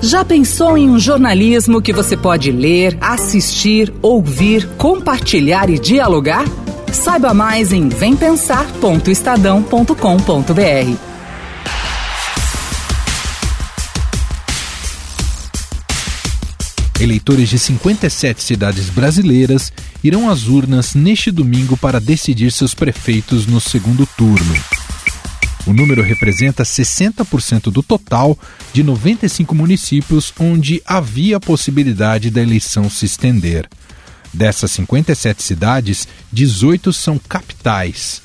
Já pensou em um jornalismo que você pode ler, assistir, ouvir, compartilhar e dialogar? Saiba mais em vempensar.estadão.com.br. Eleitores de 57 cidades brasileiras irão às urnas neste domingo para decidir seus prefeitos no segundo turno. O número representa 60% do total de 95 municípios onde havia possibilidade da eleição se estender. Dessas 57 cidades, 18 são capitais.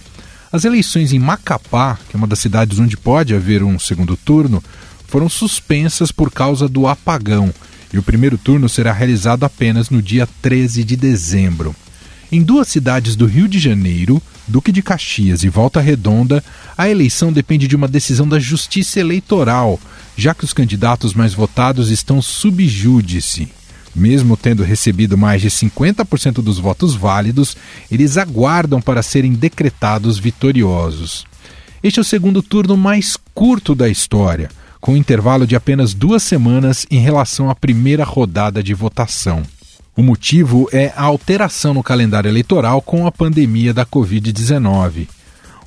As eleições em Macapá, que é uma das cidades onde pode haver um segundo turno, foram suspensas por causa do apagão e o primeiro turno será realizado apenas no dia 13 de dezembro. Em duas cidades do Rio de Janeiro, Duque de Caxias e Volta Redonda, a eleição depende de uma decisão da Justiça Eleitoral, já que os candidatos mais votados estão sub júdice. Mesmo tendo recebido mais de 50% dos votos válidos, eles aguardam para serem decretados vitoriosos. Este é o segundo turno mais curto da história com um intervalo de apenas duas semanas em relação à primeira rodada de votação. O motivo é a alteração no calendário eleitoral com a pandemia da Covid-19.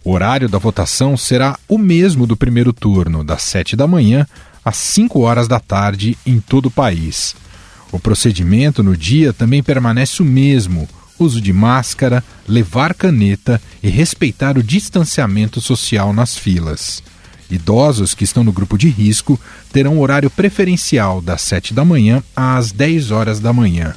O horário da votação será o mesmo do primeiro turno, das 7 da manhã às 5 horas da tarde em todo o país. O procedimento no dia também permanece o mesmo: uso de máscara, levar caneta e respeitar o distanciamento social nas filas. Idosos que estão no grupo de risco terão horário preferencial das 7 da manhã às 10 horas da manhã.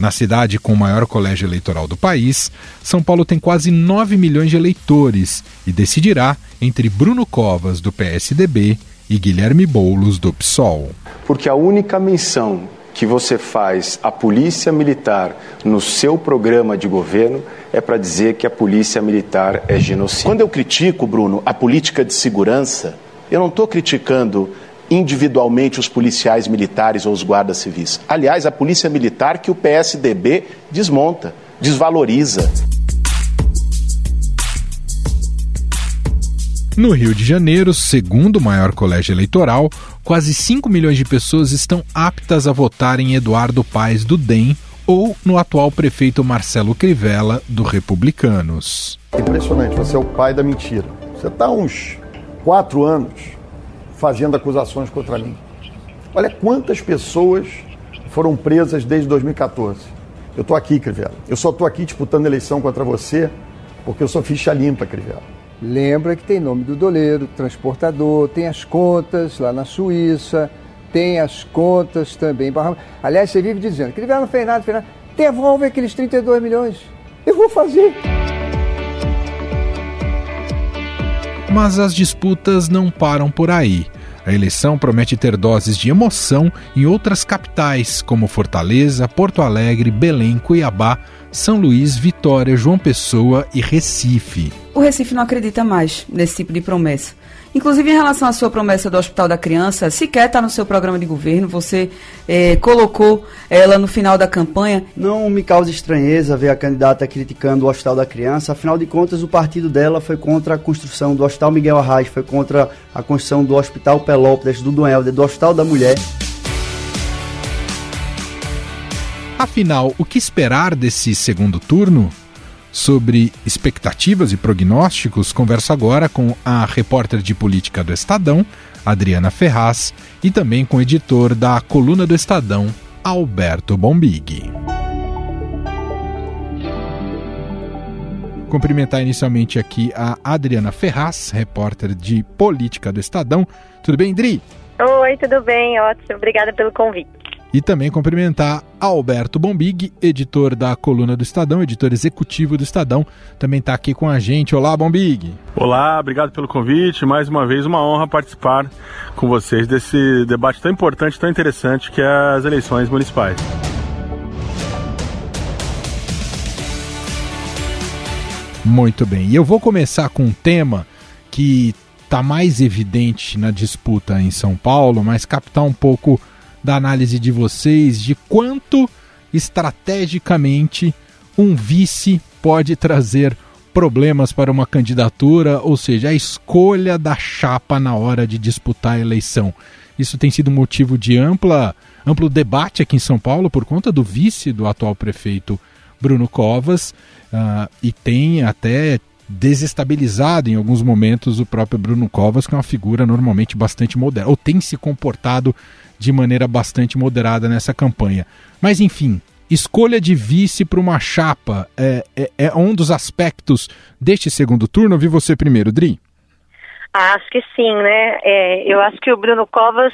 Na cidade com o maior colégio eleitoral do país, São Paulo tem quase 9 milhões de eleitores e decidirá entre Bruno Covas, do PSDB, e Guilherme Boulos, do PSOL. Porque a única menção que você faz à polícia militar no seu programa de governo é para dizer que a polícia militar é genocídio. Quando eu critico, Bruno, a política de segurança, eu não estou criticando individualmente os policiais militares ou os guardas civis. Aliás, a polícia militar que o PSDB desmonta, desvaloriza. No Rio de Janeiro, segundo o maior colégio eleitoral, quase 5 milhões de pessoas estão aptas a votar em Eduardo Paes do DEM ou no atual prefeito Marcelo Crivella, do Republicanos. Impressionante, você é o pai da mentira. Você está há uns quatro anos fazendo acusações contra mim. Olha quantas pessoas foram presas desde 2014. Eu estou aqui, Crivella. Eu só estou aqui disputando eleição contra você porque eu sou ficha limpa, Crivella. Lembra que tem nome do doleiro, transportador, tem as contas lá na Suíça, tem as contas também. Aliás, você vive dizendo ele não fez nada, fez nada. Devolve aqueles 32 milhões. Eu vou fazer. Mas as disputas não param por aí. A eleição promete ter doses de emoção em outras capitais, como Fortaleza, Porto Alegre, Belém, Cuiabá, São Luís, Vitória, João Pessoa e Recife. O Recife não acredita mais nesse tipo de promessa. Inclusive, em relação à sua promessa do Hospital da Criança, sequer está no seu programa de governo, você é, colocou ela no final da campanha. Não me causa estranheza ver a candidata criticando o Hospital da Criança, afinal de contas, o partido dela foi contra a construção do Hospital Miguel Arraes, foi contra a construção do Hospital Pelópolis, do Dom do Hospital da Mulher. Afinal, o que esperar desse segundo turno? Sobre expectativas e prognósticos, converso agora com a repórter de política do Estadão, Adriana Ferraz, e também com o editor da coluna do Estadão, Alberto Bombig. Cumprimentar inicialmente aqui a Adriana Ferraz, repórter de política do Estadão. Tudo bem, Dri? Oi, tudo bem, ótimo. Obrigada pelo convite. E também cumprimentar Alberto Bombig, editor da coluna do Estadão, editor executivo do Estadão, também está aqui com a gente. Olá, Bombig. Olá, obrigado pelo convite. Mais uma vez, uma honra participar com vocês desse debate tão importante, tão interessante que é as eleições municipais. Muito bem. E eu vou começar com um tema que está mais evidente na disputa em São Paulo, mas captar um pouco da análise de vocês de quanto estrategicamente um vice pode trazer problemas para uma candidatura, ou seja, a escolha da chapa na hora de disputar a eleição. Isso tem sido motivo de ampla, amplo debate aqui em São Paulo por conta do vice do atual prefeito Bruno Covas uh, e tem até desestabilizado em alguns momentos o próprio Bruno Covas, que é uma figura normalmente bastante moderada, ou tem se comportado de maneira bastante moderada nessa campanha. Mas enfim, escolha de vice para uma chapa é, é, é, um dos aspectos deste segundo turno. Eu vi você primeiro, Dri. Acho que sim, né? É, eu acho que o Bruno Covas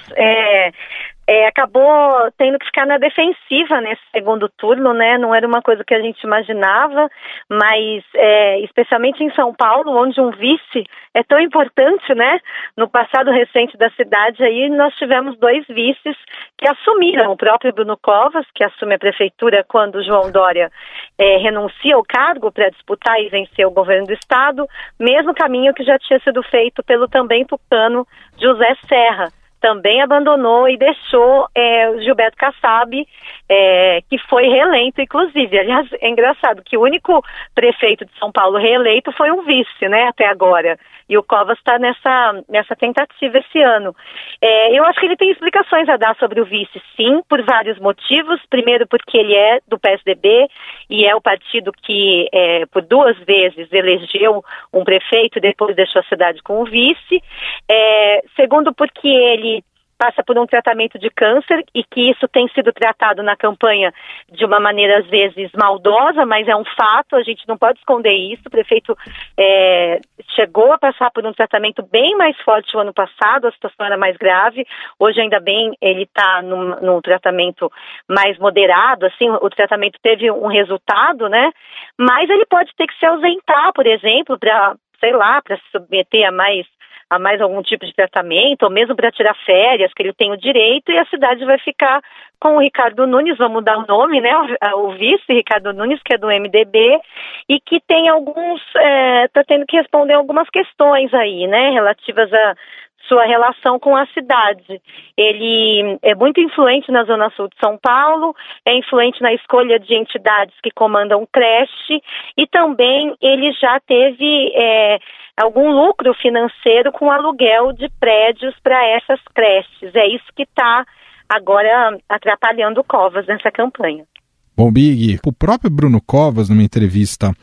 é, acabou tendo que ficar na defensiva nesse segundo turno, né? Não era uma coisa que a gente imaginava, mas é, especialmente em São Paulo, onde um vice é tão importante, né? No passado recente da cidade, aí nós tivemos dois vices que assumiram, o próprio Bruno Covas, que assume a prefeitura quando João Dória é, renuncia ao cargo para disputar e vencer o governo do estado, mesmo caminho que já tinha sido feito pelo também tucano José Serra também abandonou e deixou é, o Gilberto Kassab, é, que foi reeleito, inclusive. Aliás, é engraçado que o único prefeito de São Paulo reeleito foi um vice, né, até agora. E o Covas está nessa, nessa tentativa esse ano. É, eu acho que ele tem explicações a dar sobre o vice, sim, por vários motivos. Primeiro, porque ele é do PSDB e é o partido que, é, por duas vezes, elegeu um prefeito e depois deixou a cidade com o vice. É, segundo, porque ele passa por um tratamento de câncer e que isso tem sido tratado na campanha de uma maneira às vezes maldosa, mas é um fato, a gente não pode esconder isso. O prefeito é, chegou a passar por um tratamento bem mais forte o ano passado, a situação era mais grave. Hoje, ainda bem, ele está num, num, tratamento mais moderado, assim, o tratamento teve um resultado, né? Mas ele pode ter que se ausentar, por exemplo, para sei lá, para se submeter a mais a mais algum tipo de tratamento, ou mesmo para tirar férias, que ele tem o direito, e a cidade vai ficar com o Ricardo Nunes, vamos mudar o nome, né? O, vice Ricardo Nunes, que é do MDB, e que tem alguns, está é, tá tendo que responder algumas questões aí, né? Relativas a sua relação com a cidade. Ele é muito influente na Zona Sul de São Paulo, é influente na escolha de entidades que comandam creche e também ele já teve é, algum lucro financeiro com aluguel de prédios para essas creches. É isso que está agora atrapalhando Covas nessa campanha. Bom, Big, o próprio Bruno Covas, numa entrevista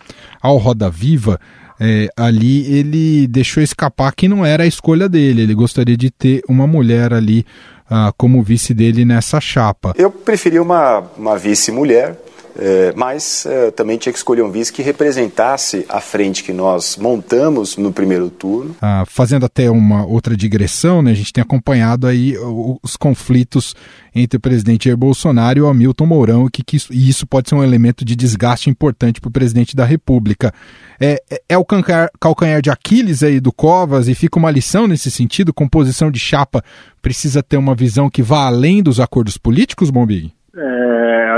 ao Roda Viva, é, ali ele deixou escapar que não era a escolha dele. Ele gostaria de ter uma mulher ali ah, como vice dele nessa chapa. Eu preferi uma, uma vice-mulher é, mas é, também tinha que escolher um vice que representasse a frente que nós montamos no primeiro turno. Ah, fazendo até uma outra digressão, né, a gente tem acompanhado aí os conflitos entre o presidente Jair Bolsonaro e o Hamilton Mourão, que, que isso, e isso pode ser um elemento de desgaste importante para o presidente da República. É, é, é o calcanhar, calcanhar de Aquiles aí do Covas e fica uma lição nesse sentido, composição de chapa precisa ter uma visão que vá além dos acordos políticos, Bombig? É,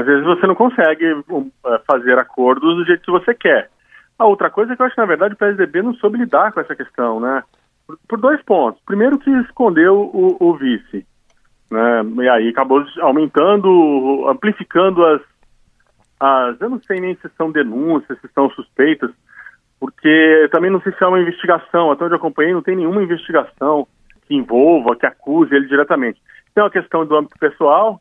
às vezes você não consegue é, fazer acordos do jeito que você quer. A outra coisa é que eu acho que, na verdade, o PSDB não soube lidar com essa questão, né? Por, por dois pontos. Primeiro que escondeu o, o, vice, né? E aí acabou aumentando, amplificando as, as... Eu não sei nem se são denúncias, se são suspeitas, porque também não sei se é uma investigação. Até onde eu acompanhei, não tem nenhuma investigação que envolva, que acuse ele diretamente. Tem uma questão do âmbito pessoal,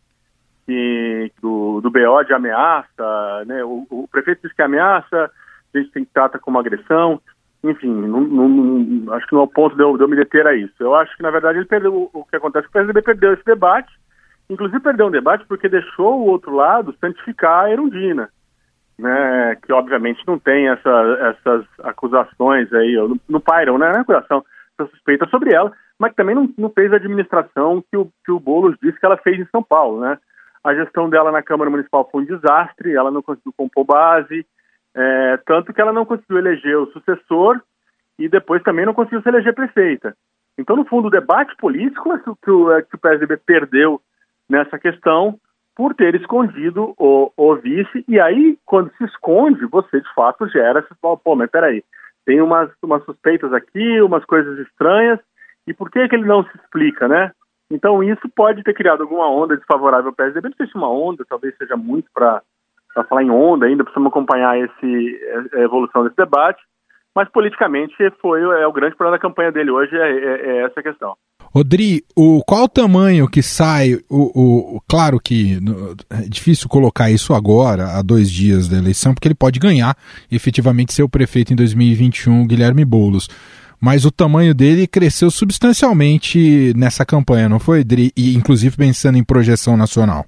que, do, do BO de ameaça, né? O, o, prefeito diz que ameaça, a gente tem que trata como agressão, enfim, não, não, acho que não é o ponto de eu, de eu, me deter a isso. Eu acho que, na verdade, ele perdeu, o que acontece é o PSDB perdeu esse debate, inclusive perdeu um debate porque deixou o outro lado santificar a Erundina, né, que obviamente não tem essa, essas acusações aí, não, não pairam, né, na acusação, essa suspeita sobre ela, mas também não, não fez a administração que o, que o Boulos disse que ela fez em São Paulo, né, a gestão dela na Câmara Municipal foi um desastre, ela não conseguiu compor base, é, tanto que ela não conseguiu eleger o sucessor e depois também não conseguiu se eleger prefeita. Então, no fundo, o debate político é que o, é que o PSDB perdeu nessa questão por ter escondido o, o, vice, e aí, quando se esconde, você de fato gera, você fala, pô, mas peraí, tem umas, umas suspeitas aqui, umas coisas estranhas, e por que, que ele não se explica, né? Então, isso pode ter criado alguma onda desfavorável ao PSDB. Não sei se uma onda, talvez seja muito para falar em onda ainda, precisamos acompanhar esse, a evolução desse debate. Mas politicamente foi é o grande problema da campanha dele hoje é, é, é essa questão. Odri, o, qual o tamanho que sai? O, o, claro que é difícil colocar isso agora, há dois dias da eleição, porque ele pode ganhar efetivamente ser o prefeito em 2021, Guilherme Boulos. Mas o tamanho dele cresceu substancialmente nessa campanha, não foi, Odri? E inclusive pensando em projeção nacional.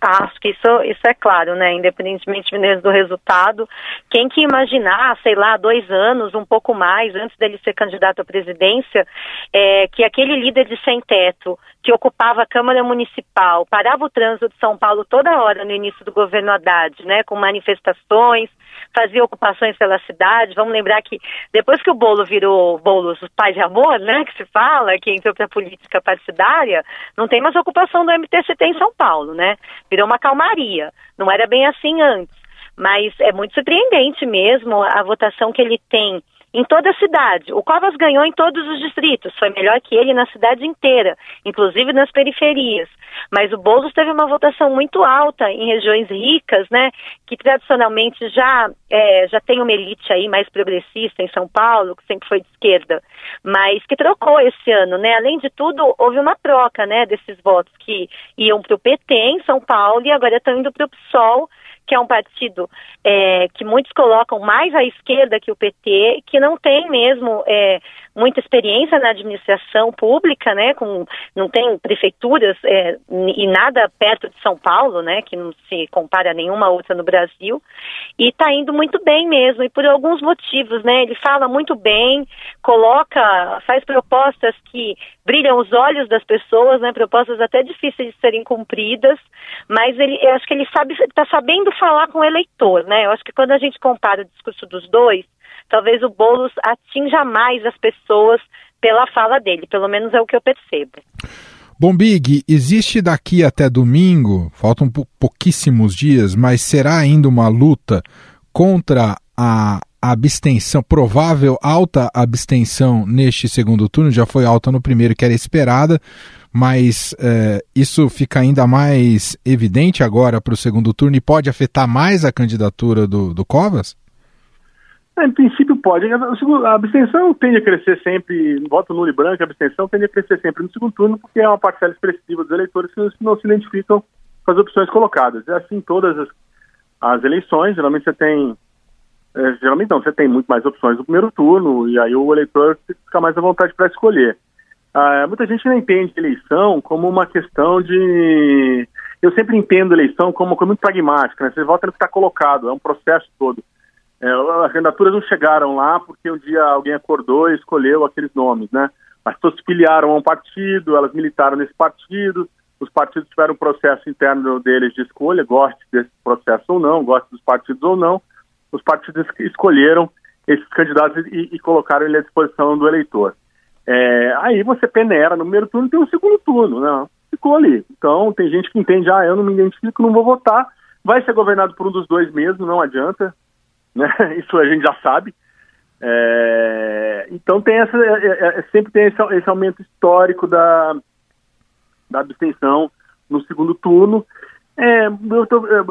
Acho que isso, isso é claro, né? Independentemente do resultado, quem que imaginar, sei lá, dois anos, um pouco mais, antes dele ser candidato à presidência, é, que aquele líder de sem teto, que ocupava a Câmara Municipal, parava o trânsito de São Paulo toda hora no início do governo Haddad, né? Com manifestações, fazia ocupações pela cidade. Vamos lembrar que depois que o Bolo virou Boulos pai de amor, né? Que se fala, que entrou para a política partidária, não tem mais ocupação do MTCT em São Paulo, né? virou uma calmaria. Não era bem assim antes. Mas é muito surpreendente mesmo a votação que ele tem em toda a cidade. O Covas ganhou em todos os distritos, foi melhor que ele na cidade inteira, inclusive nas periferias. Mas o Boulos teve uma votação muito alta em regiões ricas, né, que tradicionalmente já, é, já tem uma elite aí mais progressista em São Paulo, que sempre foi de esquerda, mas que trocou esse ano, né. Além de tudo, houve uma troca, né, desses votos que iam para o PT em São Paulo e agora estão indo para o PSOL, que é um partido é, que muitos colocam mais à esquerda que o PT, que não tem mesmo é, muita experiência na administração pública, né? Com, não tem prefeituras é, e nada perto de São Paulo, né? Que não se compara a nenhuma outra no Brasil. E está indo muito bem mesmo, e por alguns motivos, né? Ele fala muito bem, coloca, faz propostas que brilham os olhos das pessoas, né? Propostas até difíceis de serem cumpridas, mas ele, eu acho que ele sabe, está sabendo falar com o eleitor, né? Eu acho que quando a gente compara o discurso dos dois, talvez o Boulos atinja mais as pessoas pela fala dele, pelo menos é o que eu percebo. Bom, Big, existe daqui até domingo, faltam pouquíssimos dias, mas será ainda uma luta contra a abstenção, provável alta abstenção neste segundo turno, já foi alta no primeiro, que era esperada, mas é, isso fica ainda mais evidente agora para o segundo turno e pode afetar mais a candidatura do, do Covas? É, em princípio pode. A abstenção tende a crescer sempre, voto nulo e branco, a abstenção tende a crescer sempre no segundo turno, porque é uma parcela expressiva dos eleitores que não se identificam com as opções colocadas. É assim todas as, as eleições, geralmente você tem. É, geralmente não, você tem muito mais opções no primeiro turno, e aí o eleitor fica mais à vontade para escolher. Ah, muita gente não entende eleição como uma questão de. Eu sempre entendo eleição como uma coisa muito pragmática, né? Você vota no que está colocado, é um processo todo. É, as candidaturas não chegaram lá porque um dia alguém acordou e escolheu aqueles nomes, né? As pessoas se filiaram a um partido, elas militaram nesse partido, os partidos tiveram um processo interno deles de escolha, goste desse processo ou não, goste dos partidos ou não, os partidos escolheram esses candidatos e, e colocaram ele à disposição do eleitor. É, aí você peneira no primeiro turno tem um segundo turno, né? Ficou ali. Então tem gente que entende, ah, eu não me identifico, não vou votar. Vai ser governado por um dos dois mesmo, não adianta. Né? Isso a gente já sabe. É, então tem essa, é, é, é, sempre tem esse, esse, aumento histórico da, da abstenção no segundo turno. É, tô, é,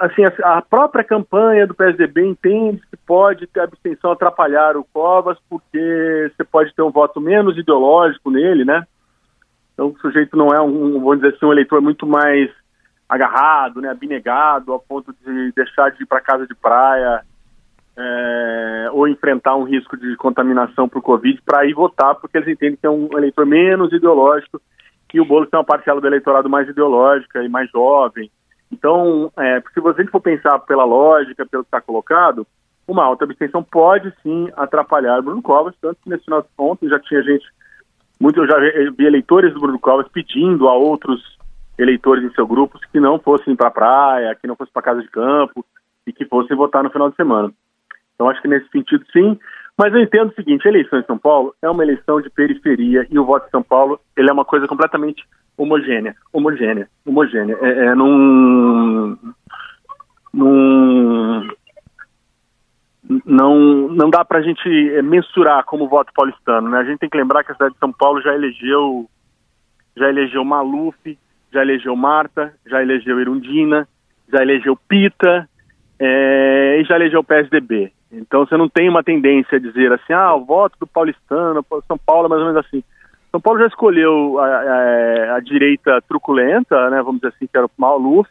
assim, a própria campanha do PSDB entende que pode ter abstenção atrapalhar o Covas, porque você pode ter um voto menos ideológico nele, né? Então o sujeito não é um, vamos dizer assim, um eleitor muito mais agarrado, né, abnegado, a ponto de deixar de ir para casa de praia é, ou enfrentar um risco de contaminação por Covid para ir votar, porque eles entendem que é um eleitor menos ideológico que o Boulos tem uma parcela do eleitorado mais ideológica e mais jovem. Então, é, se você for pensar pela lógica, pelo que está colocado, uma alta abstenção pode sim atrapalhar Bruno Covas, tanto que nesse final contas já tinha gente, muito eu já vi eleitores do Bruno Covas pedindo a outros eleitores em seu grupo que não fossem para a praia, que não fossem para casa de campo e que fossem votar no final de semana. Então, acho que nesse sentido, sim. Mas eu entendo o seguinte: a eleição em São Paulo é uma eleição de periferia e o voto em São Paulo ele é uma coisa completamente homogênea. Homogênea. Homogênea. É, é num. num não, não dá para a gente é, mensurar como voto paulistano. Né? A gente tem que lembrar que a cidade de São Paulo já elegeu já elegeu Maluf, já elegeu Marta, já elegeu Irundina, já elegeu Pita é, e já elegeu o PSDB. Então você não tem uma tendência a dizer assim, ah, o voto do paulistano, São Paulo é mais ou menos assim. São Paulo já escolheu a, a, a, direita truculenta, né, vamos dizer assim, que era o Maluf,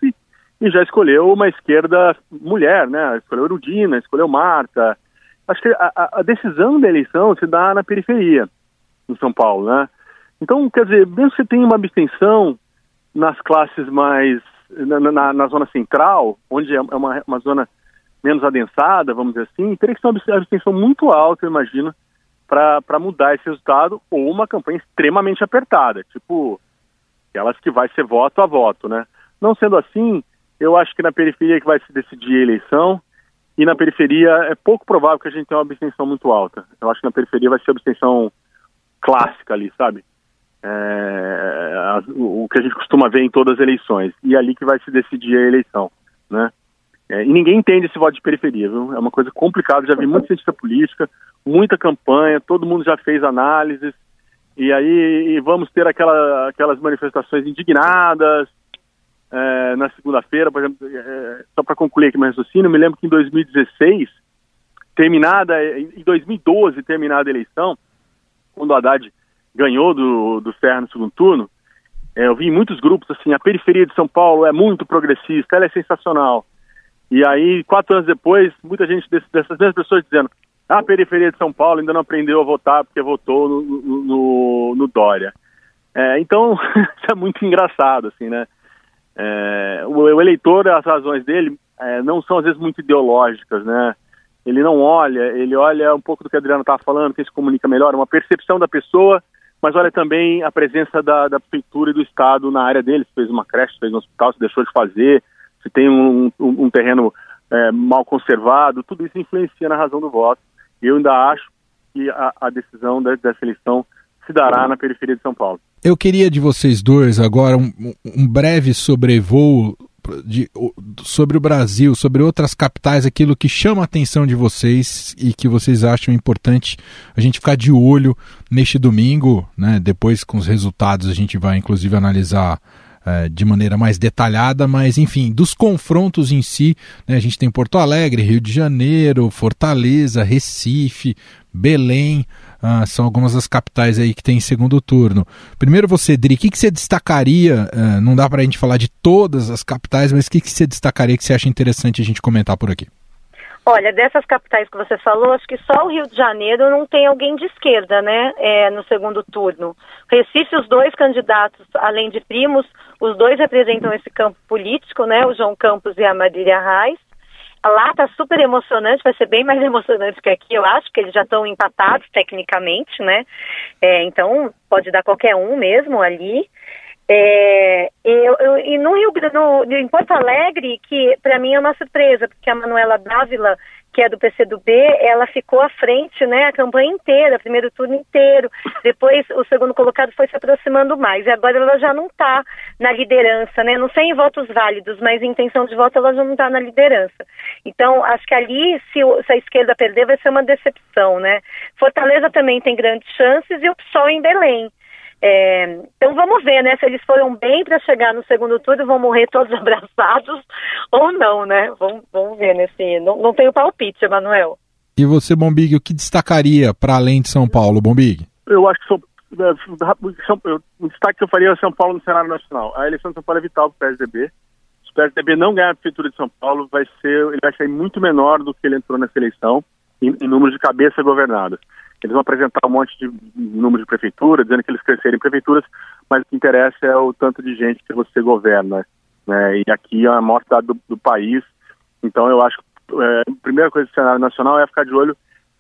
e já escolheu uma esquerda mulher, né? Escolheu Erudina, escolheu Marta. Acho que a, a decisão da eleição se dá na periferia, em São Paulo, né? Então, quer dizer, mesmo que você tenha uma abstenção nas classes mais. na, na, na zona central, onde é uma, uma zona menos adensada, vamos dizer assim, teria que ser uma abstenção muito alta, eu imagino, para mudar esse resultado, ou uma campanha extremamente apertada, tipo aquelas que vai ser voto a voto, né? Não sendo assim, eu acho que na periferia que vai se decidir a eleição, e na periferia é pouco provável que a gente tenha uma abstenção muito alta. Eu acho que na periferia vai ser abstenção clássica ali, sabe? É, o que a gente costuma ver em todas as eleições. E é ali que vai se decidir a eleição, né? É, e ninguém entende esse voto de periferia, viu? É uma coisa complicada, já vi muita cientista política, muita campanha, todo mundo já fez análises, e aí e vamos ter aquela, aquelas manifestações indignadas é, na segunda-feira, por exemplo, é, só para concluir aqui meu raciocínio, me lembro que em 2016, terminada, em 2012, terminada a eleição, quando o Haddad ganhou do, do Serra no segundo turno, é, eu vi em muitos grupos assim, a periferia de São Paulo é muito progressista, ela é sensacional. E aí, quatro anos depois, muita gente desse, dessas mesmas pessoas dizendo a periferia de São Paulo ainda não aprendeu a votar porque votou no, no, no Dória. É, então, isso é muito engraçado, assim, né? É, o, o, eleitor, as razões dele é, não são às vezes muito ideológicas, né? Ele não olha, ele olha um pouco do que a Adriana estava falando, quem se comunica melhor, uma percepção da pessoa, mas olha também a presença da, da prefeitura e do Estado na área dele, fez uma creche, fez um hospital, se deixou de fazer, se tem um, um, um terreno é, mal conservado, tudo isso influencia na razão do voto. Eu ainda acho que a, a decisão da, dessa eleição se dará na periferia de São Paulo. Eu queria de vocês dois agora um, um breve sobrevoo de, sobre o Brasil, sobre outras capitais, aquilo que chama a atenção de vocês e que vocês acham importante a gente ficar de olho neste domingo, né? Depois com os resultados a gente vai inclusive analisar é, de maneira mais detalhada, mas enfim, dos confrontos em si, né, a gente tem Porto Alegre, Rio de Janeiro, Fortaleza, Recife, Belém, ah, são algumas das capitais aí que tem segundo turno. Primeiro você, Dri, o que, que você destacaria? Ah, não dá para a gente falar de todas as capitais, mas o que, que você destacaria que você acha interessante a gente comentar por aqui? Olha, dessas capitais que você falou, acho que só o Rio de Janeiro não tem alguém de esquerda, né, é, no segundo turno. Recife, os dois candidatos, além de primos, os dois representam esse campo político, né, o João Campos e a Marília Reis. Lá está super emocionante, vai ser bem mais emocionante que aqui, eu acho, que eles já estão empatados tecnicamente, né? É, então, pode dar qualquer um mesmo ali. É, eu, eu, e no Rio em Porto Alegre, que para mim é uma surpresa, porque a Manuela Dávila, que é do PCdoB, ela ficou à frente, né, a campanha inteira, primeiro turno inteiro. Depois o segundo colocado foi se aproximando mais. E agora ela já não está na liderança, né? Não sei em votos válidos, mas em intenção de voto ela já não está na liderança. Então, acho que ali, se, se, a esquerda perder, vai ser uma decepção, né? Fortaleza também tem grandes chances e o PSOL em Belém. É, então vamos ver, né? Se eles foram bem para chegar no segundo turno, vão morrer todos abraçados ou não, né? Vamos, vamos ver nesse. Não, não tenho palpite, Emanuel. E você, Bombig, o que destacaria para além de São Paulo, Bombig? Eu acho que são, é, o destaque que eu faria é São Paulo no cenário nacional. A eleição de São Paulo é vital para o PSDB. Se o PSDB não ganhar a prefeitura de São Paulo, vai ser, ele vai sair muito menor do que ele entrou nessa eleição em, em número de cabeça governadas. Eles vão apresentar um monte de número de prefeitura, dizendo que eles crescerem em prefeituras, mas o que interessa é o tanto de gente que você governa. Né? E aqui é a maior cidade do, do país. Então eu acho que é, a primeira coisa do cenário nacional é ficar de olho,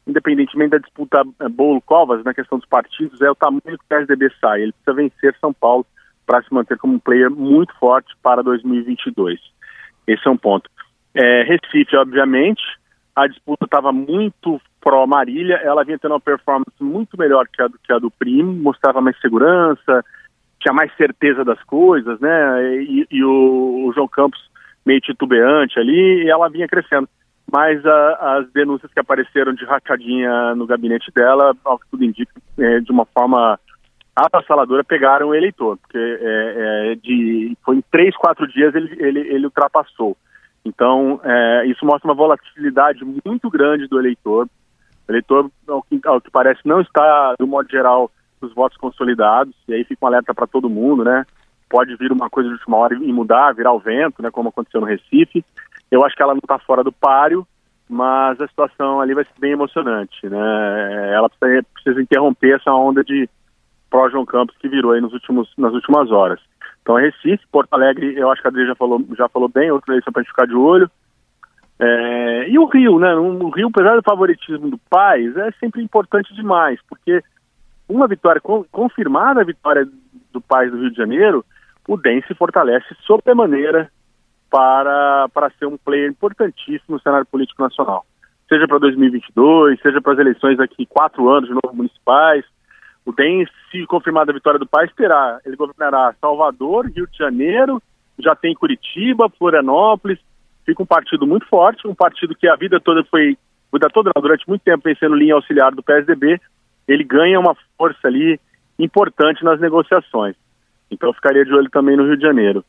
independentemente da disputa é, Bolo-Covas, na questão dos partidos, é o tamanho que o PSDB sai. Ele precisa vencer São Paulo para se manter como um player muito forte para 2022. Esse é um ponto. É, Recife, obviamente, a disputa estava muito pró-Marília, ela vinha tendo uma performance muito melhor que a, que a do Primo, mostrava mais segurança, tinha mais certeza das coisas, né? E, e o, o, João Campos meio titubeante ali, e ela vinha crescendo. Mas a, as denúncias que apareceram de rachadinha no gabinete dela, ao que tudo indica, é, de uma forma avassaladora, pegaram o eleitor, porque é, é, de, foi em três, quatro dias ele, ele, ele ultrapassou. Então, é, isso mostra uma volatilidade muito grande do eleitor. Eleitor, ao que, ao que, parece, não está, do modo geral, dos votos consolidados, e aí fica um alerta para todo mundo, né? Pode vir uma coisa de última hora e mudar, virar o vento, né? Como aconteceu no Recife. Eu acho que ela não está fora do páreo, mas a situação ali vai ser bem emocionante, né? Ela precisa, precisa interromper essa onda de pró João Campos que virou aí nos últimos, nas últimas horas. Então Recife, Porto Alegre, eu acho que a Adri já falou, já falou bem, outra eleição para a gente ficar de olho. É, e o Rio, né? O Rio, apesar do favoritismo do Paz, é sempre importante demais, porque uma vitória, confirmada a vitória do Paz do Rio de Janeiro, o DEM se fortalece sobremaneira para, para ser um player importantíssimo no cenário político nacional. Seja para 2022, seja para as eleições daqui quatro anos de novo municipais. O DEM, se confirmada a vitória do país, terá, ele governará Salvador, Rio de Janeiro, já tem Curitiba, Florianópolis. Fica um partido muito forte, um partido que a vida toda foi, vida toda não, durante muito tempo vencendo linha auxiliar do PSDB. Ele ganha uma força ali importante nas negociações. Então ficaria de olho também no Rio de Janeiro.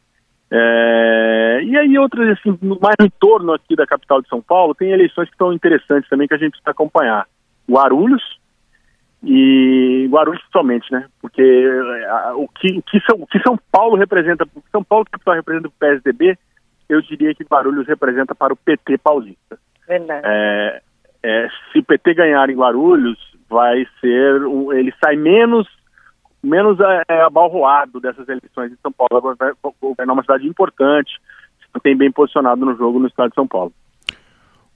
É, e aí outras, assim, mais no entorno aqui da capital de São Paulo, tem eleições que estão interessantes também que a gente precisa acompanhar. Guarulhos e Guarulhos somente, né? Porque é, o, que, que São, o que São Paulo representa, o que São Paulo capital representa o PSDB, eu diria que Guarulhos representa para o PT paulista. Verdade. É, é, se o PT ganhar em Guarulhos, vai ser, ele sai menos menos é, é, abalroado dessas eleições em São Paulo. Vai governar uma cidade importante, tem bem posicionado no jogo no estado de São Paulo.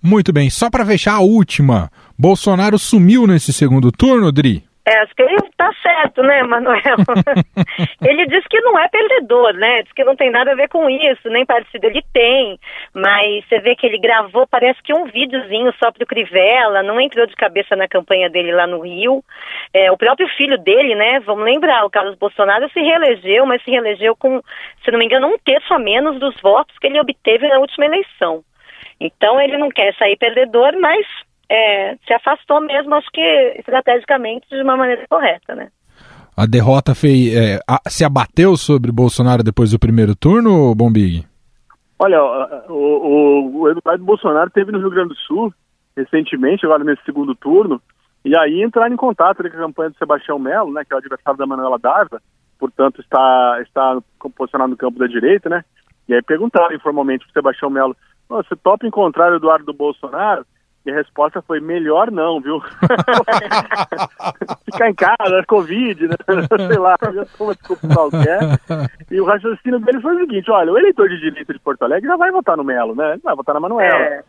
Muito bem, só para fechar a última, Bolsonaro sumiu nesse segundo turno, Dri? É, acho que ele tá certo, né, Manuel? ele diz que não é perdedor, né? Diz que não tem nada a ver com isso, nem parecido ele tem. Mas você vê que ele gravou, parece que um videozinho só pro Crivella, não entrou de cabeça na campanha dele lá no Rio. É, o próprio filho dele, né? Vamos lembrar, o Carlos Bolsonaro se reelegeu, mas se reelegeu com, se não me engano, um terço a menos dos votos que ele obteve na última eleição. Então ele não quer sair perdedor, mas é, se afastou mesmo, acho que estrategicamente de uma maneira correta, né? A derrota fez, é, a, se abateu sobre Bolsonaro depois do primeiro turno, Bombig? Olha, o, o, o Eduardo Bolsonaro teve no Rio Grande do Sul recentemente, agora nesse segundo turno, e aí entraram em contato com a campanha do Sebastião Melo, né, que é o adversário da Manuela Dávila, portanto está, está posicionado no campo da direita, né, e aí perguntaram informalmente para o Sebastião Melo, você topa encontrar o Eduardo Bolsonaro? E a resposta foi melhor não, viu? Ficar em casa, Covid, né? Sei lá, como desculpa qualquer. E o raciocínio dele foi o seguinte: olha, o eleitor de direita de Porto Alegre já vai votar no Melo, né? Ele vai votar na Manuela. É.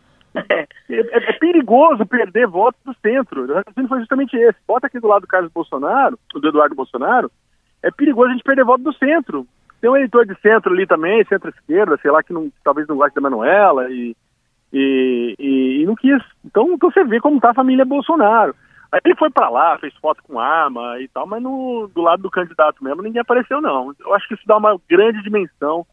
É, é, perigoso perder votos do centro. O raciocínio foi justamente esse. Bota aqui do lado do Carlos Bolsonaro, do Eduardo Bolsonaro, é perigoso a gente perder voto do centro. Tem um eleitor de centro ali também, centro-esquerda, sei lá, que não, talvez não goste da Manuela e e, e, e não quis. Então, então você vê como está a família Bolsonaro. Aí ele foi para lá, fez foto com arma e tal, mas no, do lado do candidato mesmo ninguém apareceu, não. Eu acho que isso dá uma grande dimensão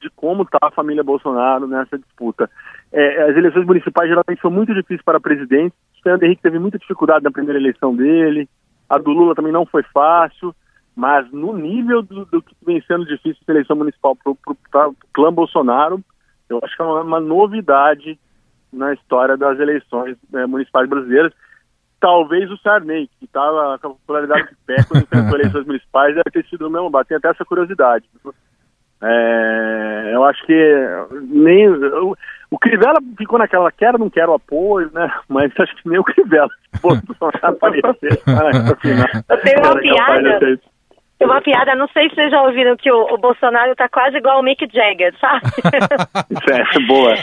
de como está a família Bolsonaro nessa disputa. É, as eleições municipais geralmente são muito difíceis para presidente. O Fernando Henrique teve muita dificuldade na primeira eleição dele. A do Lula também não foi fácil. Mas no nível do, do que vem sendo difícil a eleição municipal para o clã Bolsonaro, eu acho que é uma, novidade na história das eleições né, municipais brasileiras. Talvez o Sarney, que estava com a popularidade de pé quando enfrentou eleições municipais, deve ter sido o mesmo bar. Tem até essa curiosidade. É, eu acho que nem o, o Crivella ficou naquela quero não quero apoio, né? Mas acho que nem o Crivella aparecer. Eu tenho uma piada. Tem uma piada, não sei se vocês já ouviram que o, o Bolsonaro tá quase igual o Mick Jagger, sabe? Isso é boa.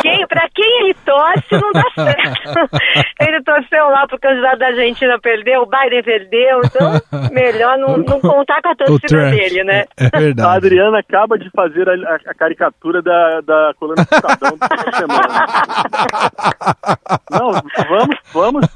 Quem, pra quem ele torce, não dá certo. ele torceu lá pro candidato da Argentina perdeu, o Biden perdeu, então melhor não, não contar com a torcida dele, né? É verdade. A Adriana acaba de fazer a, a, a caricatura da, da coluna do Estadão da semana. Não, vamos, vamos.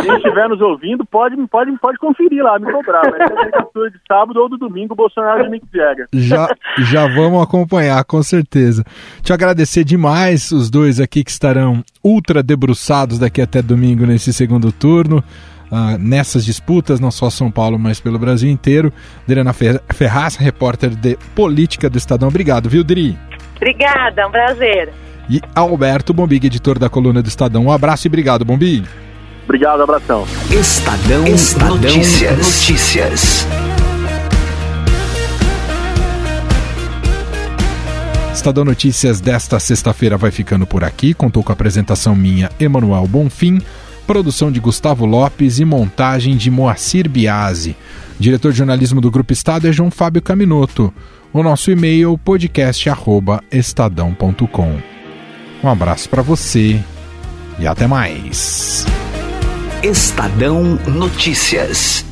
Quem estiver nos ouvindo, pode, pode, pode conferir lá, me cobrar vai ser a caricatura de sábado ou do domingo, Bolsonaro de Mick Jagger. Já, já vamos acompanhar, com certeza. Te agradecer demais os dois aqui que estarão ultra debruçados daqui até domingo nesse segundo turno. Uh, nessas disputas, não só São Paulo, mas pelo Brasil inteiro. Adriana Ferraz, repórter de política do Estadão. Obrigado, viu, Dri? Obrigada, um prazer. E Alberto Bombig, editor da coluna do Estadão. Um abraço e obrigado, Bombig. Obrigado, abração. Estadão, Estadão Notícias. Notícias. Estadão Notícias desta sexta-feira vai ficando por aqui. Contou com a apresentação minha, Emanuel Bonfim, produção de Gustavo Lopes e montagem de Moacir Biasi. Diretor de jornalismo do Grupo Estado é João Fábio Caminoto. O nosso e-mail podcast@estadão.com. Um abraço para você e até mais. Estadão Notícias.